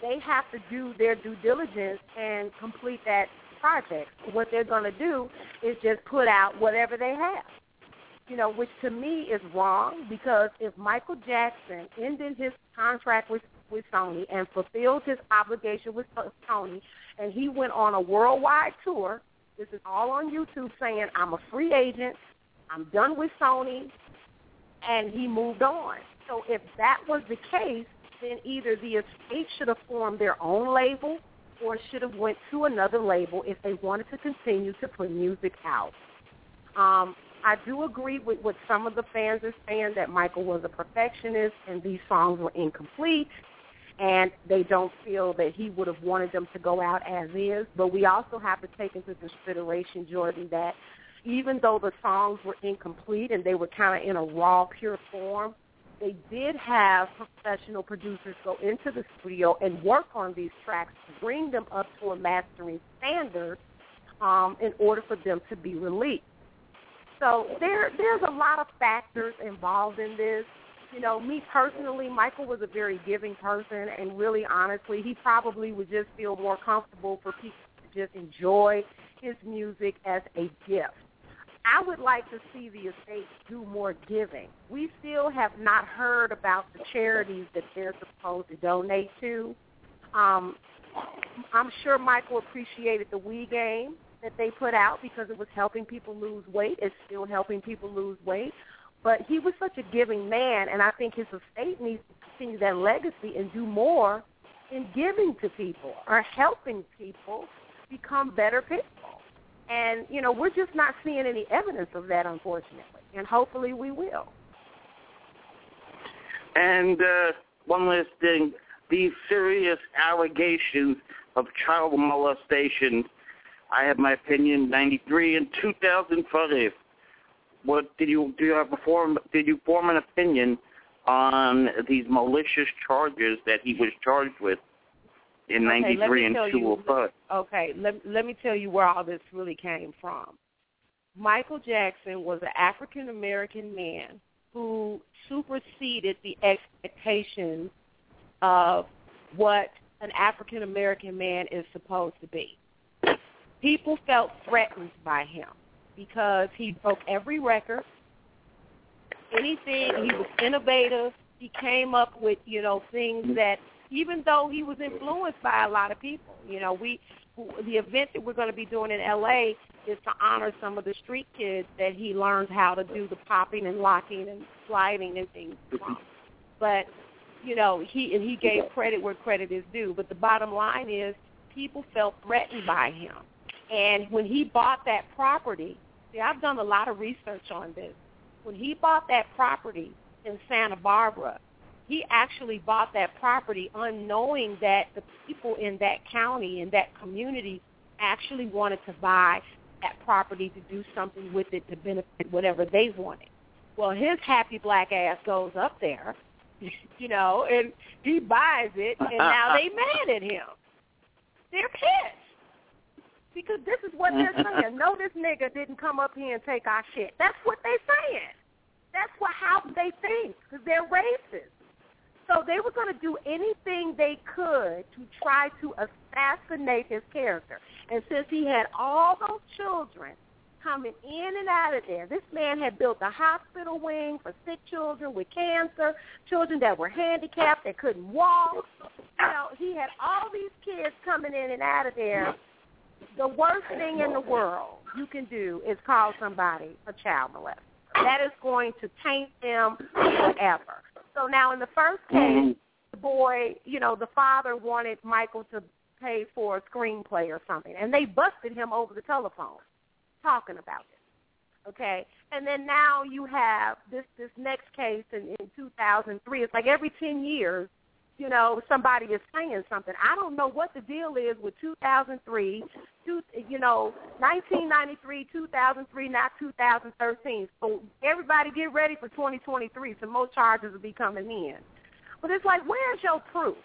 they have to do their due diligence and complete that project. What they're going to do is just put out whatever they have. You know, which to me is wrong because if Michael Jackson ended his contract with with Sony and fulfilled his obligation with Sony, and he went on a worldwide tour, This is all on YouTube saying I'm a free agent. I'm done with Sony, and he moved on. So if that was the case, then either the estate should have formed their own label or should have went to another label if they wanted to continue to put music out. Um, I do agree with what some of the fans are saying that Michael was a perfectionist and these songs were incomplete and they don't feel that he would have wanted them to go out as is. But we also have to take into consideration, Jordan, that even though the songs were incomplete and they were kind of in a raw, pure form, they did have professional producers go into the studio and work on these tracks to bring them up to a mastering standard um, in order for them to be released. So there, there's a lot of factors involved in this. You know, me personally, Michael was a very giving person, and really, honestly, he probably would just feel more comfortable for people to just enjoy his music as a gift. I would like to see the estate do more giving. Wii still have not heard about the charities that they're supposed to donate to. Um, I'm sure Michael appreciated the We game that they put out because it was helping people lose weight. It's still helping people lose weight. But he was such a giving man, and I think his estate needs to continue that legacy and do more in giving to people or helping people become better people. And, you know, we're just not seeing any evidence of that, unfortunately. And hopefully we will.
And uh, one last thing, these serious allegations of child molestation, I have my opinion, 93 and 2005. What did you do? You have a form? Did you form an opinion on these malicious charges that he was charged with? in
okay,
93 and 205.
Okay, let, let me tell you where all this really came from. Michael Jackson was an African American man who superseded the expectations of what an African American man is supposed to be. People felt threatened by him because he broke every record. Anything he was innovative. He came up with you know things that even though he was influenced by a lot of people. You know, we the event that we're going to be doing in LA is to honor some of the street kids that he learned how to do the popping and locking and sliding and things from. But you know, he and he gave credit where credit is due. But the bottom line is, people felt threatened by him. And when he bought that property, see, I've done a lot of research on this. When he bought that property in Santa Barbara, he actually bought that property unknowing that the people in that county in that community actually wanted to buy that property to do something with it to benefit whatever they wanted. Well, his happy black ass goes up there, you know, and he buys it, and now they mad at him. They're pissed because this is what they're saying. No, this nigga didn't come up here and take our shit. That's what they're saying. That's what how they think because they're racist. So they were going to do anything they could to try to assassinate his character. And since he had all those children coming in and out of there, this man had built a hospital wing for sick children with cancer, children that were handicapped that couldn't walk. You know, he had all these kids coming in and out of there. The worst thing in the world you can do is call somebody a child molester. That is going to taint them forever. So now in the first case, mm-hmm. the boy, you know, the father wanted Michael to pay for a screenplay or something, and they busted him over the telephone talking about it. Okay, and then now you have this this next case in, in 2003. It's like every 10 years, you know, somebody is saying something. I don't know what the deal is with 2003, two, you know, 1993, 2003, not 2013. So everybody get ready for 2023. Some more charges will be coming in. But it's like, where's your proof?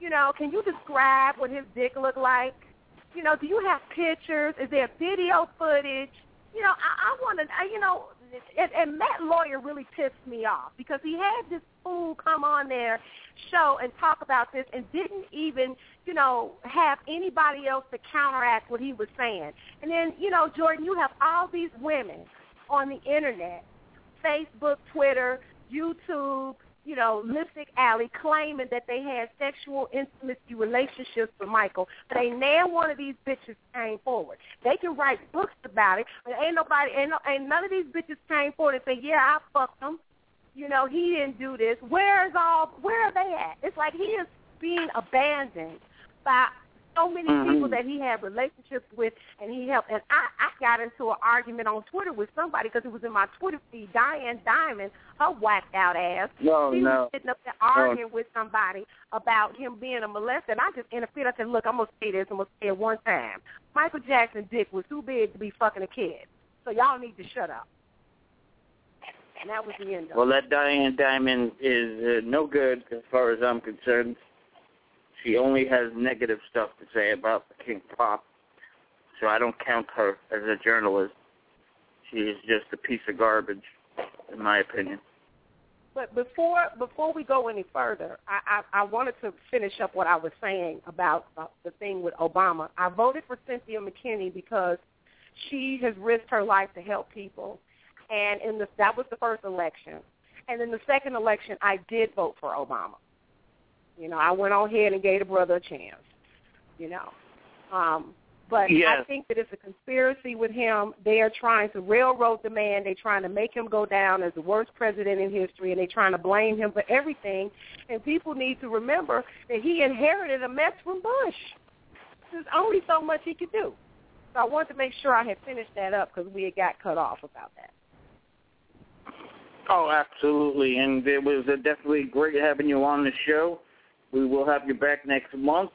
You know, can you describe what his dick looked like? You know, do you have pictures? Is there video footage? You know, I, I want to, you know, and, and Matt Lauer really pissed me off because he had this fool come on there show and talk about this and didn't even, you know, have anybody else to counteract what he was saying. And then, you know, Jordan, you have all these women on the internet, Facebook, Twitter, YouTube, you know, Lipstick Alley claiming that they had sexual intimacy relationships with Michael, but ain't now one of these bitches came forward. They can write books about it, but ain't nobody, ain't, no, ain't none of these bitches came forward and say, yeah, I fucked him. You know, he didn't do this. Where's all? Where are they at? It's like he is being abandoned by so many
mm-hmm.
people that he had relationships with, and he helped. And I, I got into an argument on Twitter with somebody because it was in my Twitter feed. Diane Dimond, her whacked out ass.
No,
she
no.
was sitting up there arguing no. with somebody about him being a molester. And I just interfered. I said, "Look, I'm gonna say this. I'm gonna say it one time. Michael Jackson's dick was too big to be fucking a kid. So y'all need to shut up." And that was the end of
well,
it.
Well, that Diane Dimond is uh, no good as far as I'm concerned. She only has negative stuff to say about the King Pop, so I don't count her as a journalist. She is just a piece of garbage, in my opinion.
But before before we go any further, I, I, I wanted to finish up what I was saying about uh, the thing with Obama. I voted for Cynthia McKinney because she has risked her life to help people, and in the that was the first election, and in the second election, I did vote for Obama. You know, I went on ahead and gave the brother a chance. You know, um, but
yes.
I think that it's a conspiracy with him. They are trying to railroad the man. They're trying to make him go down as the worst president in history, and they're trying to blame him for everything. And people need to remember that he inherited a mess from Bush. There's only so much he could do. So I wanted to make sure I had finished that up because we had got cut off about that.
Oh, absolutely. And it was definitely great having you on the show. We will have you back next month.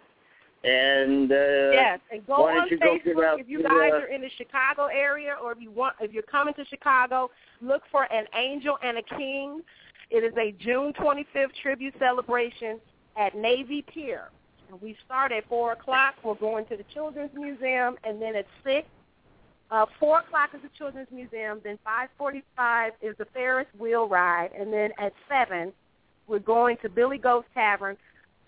And uh,
yes, and go on
don't you go give
Facebook if you guys
uh,
are in the Chicago area, or if you want, if you're coming to Chicago, look for an angel and a king. It is a June 25th tribute celebration at Navy Pier. And we start at four o'clock. We're going to the Children's Museum, and then at six, uh, four o'clock is the Children's Museum. Then 5:45 is the Ferris wheel ride, and then at seven, we're going to Billy Goat's Tavern.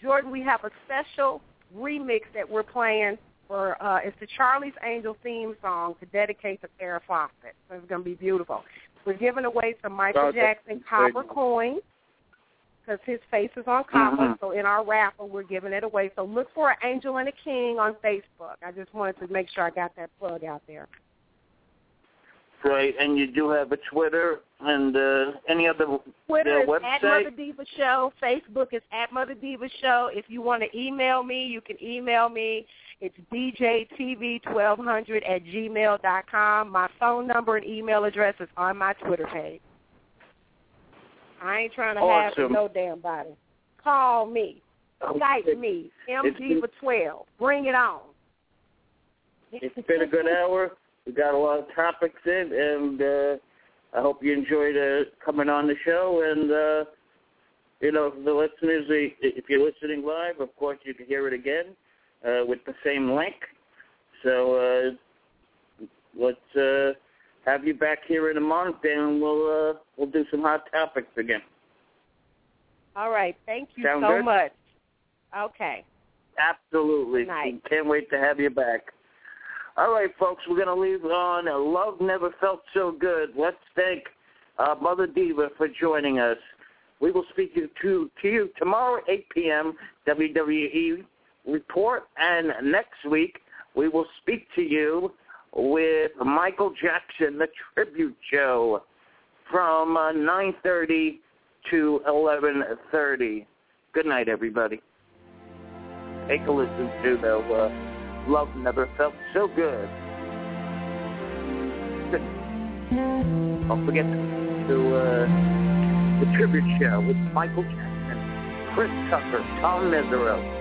Jordan, we have a special remix that we're playing for uh, it's the Charlie's Angel theme song to dedicate to Farrah Fawcett. So it's going to be beautiful. We're giving away some Michael Jackson copper coins because his face is on copper.
Mhm.
So in our raffle, we're giving it away. So look for an Angel and a King on Facebook. I just wanted to make sure I got that plug out there.
Right, and you do have a Twitter and uh, any other
Twitter is at
website?
Mother Diva Show. Facebook is at Mother Diva Show. If you want to email me, you can email me. It's djtv1200 at gmail dot com. My phone number and email address is on my Twitter page. I ain't trying to have
Awesome.
no damn body. Call me. Skype me.
It's been-
MDiva12. Bring it on.
It's been a good hour. We got a lot of topics in, and uh, I hope you enjoyed uh, coming on the show. And uh, you know, the listeners, if you're listening live, of course you can hear it again uh, with the same link. So uh, let's uh, have you back here in a month, and we'll uh, we'll do some hot topics again.
All right. Thank you
Sound
so
good?
much. Okay.
Absolutely. Can't wait to have you back. All right, folks, we're going to leave on Love Never Felt So Good. Let's thank uh, Mother Diva for joining us. We will speak to, to, to you tomorrow, 8 p.m., WWE Report. And next week, we will speak to you with Michael Jackson, the tribute show, from uh, 9.30 to 11.30. Good night, everybody. Take a listen to the uh, Love Never Felt So Good. Don't forget to uh, the tribute show with Michael Jackson, Chris Tucker, Tom Mesereau.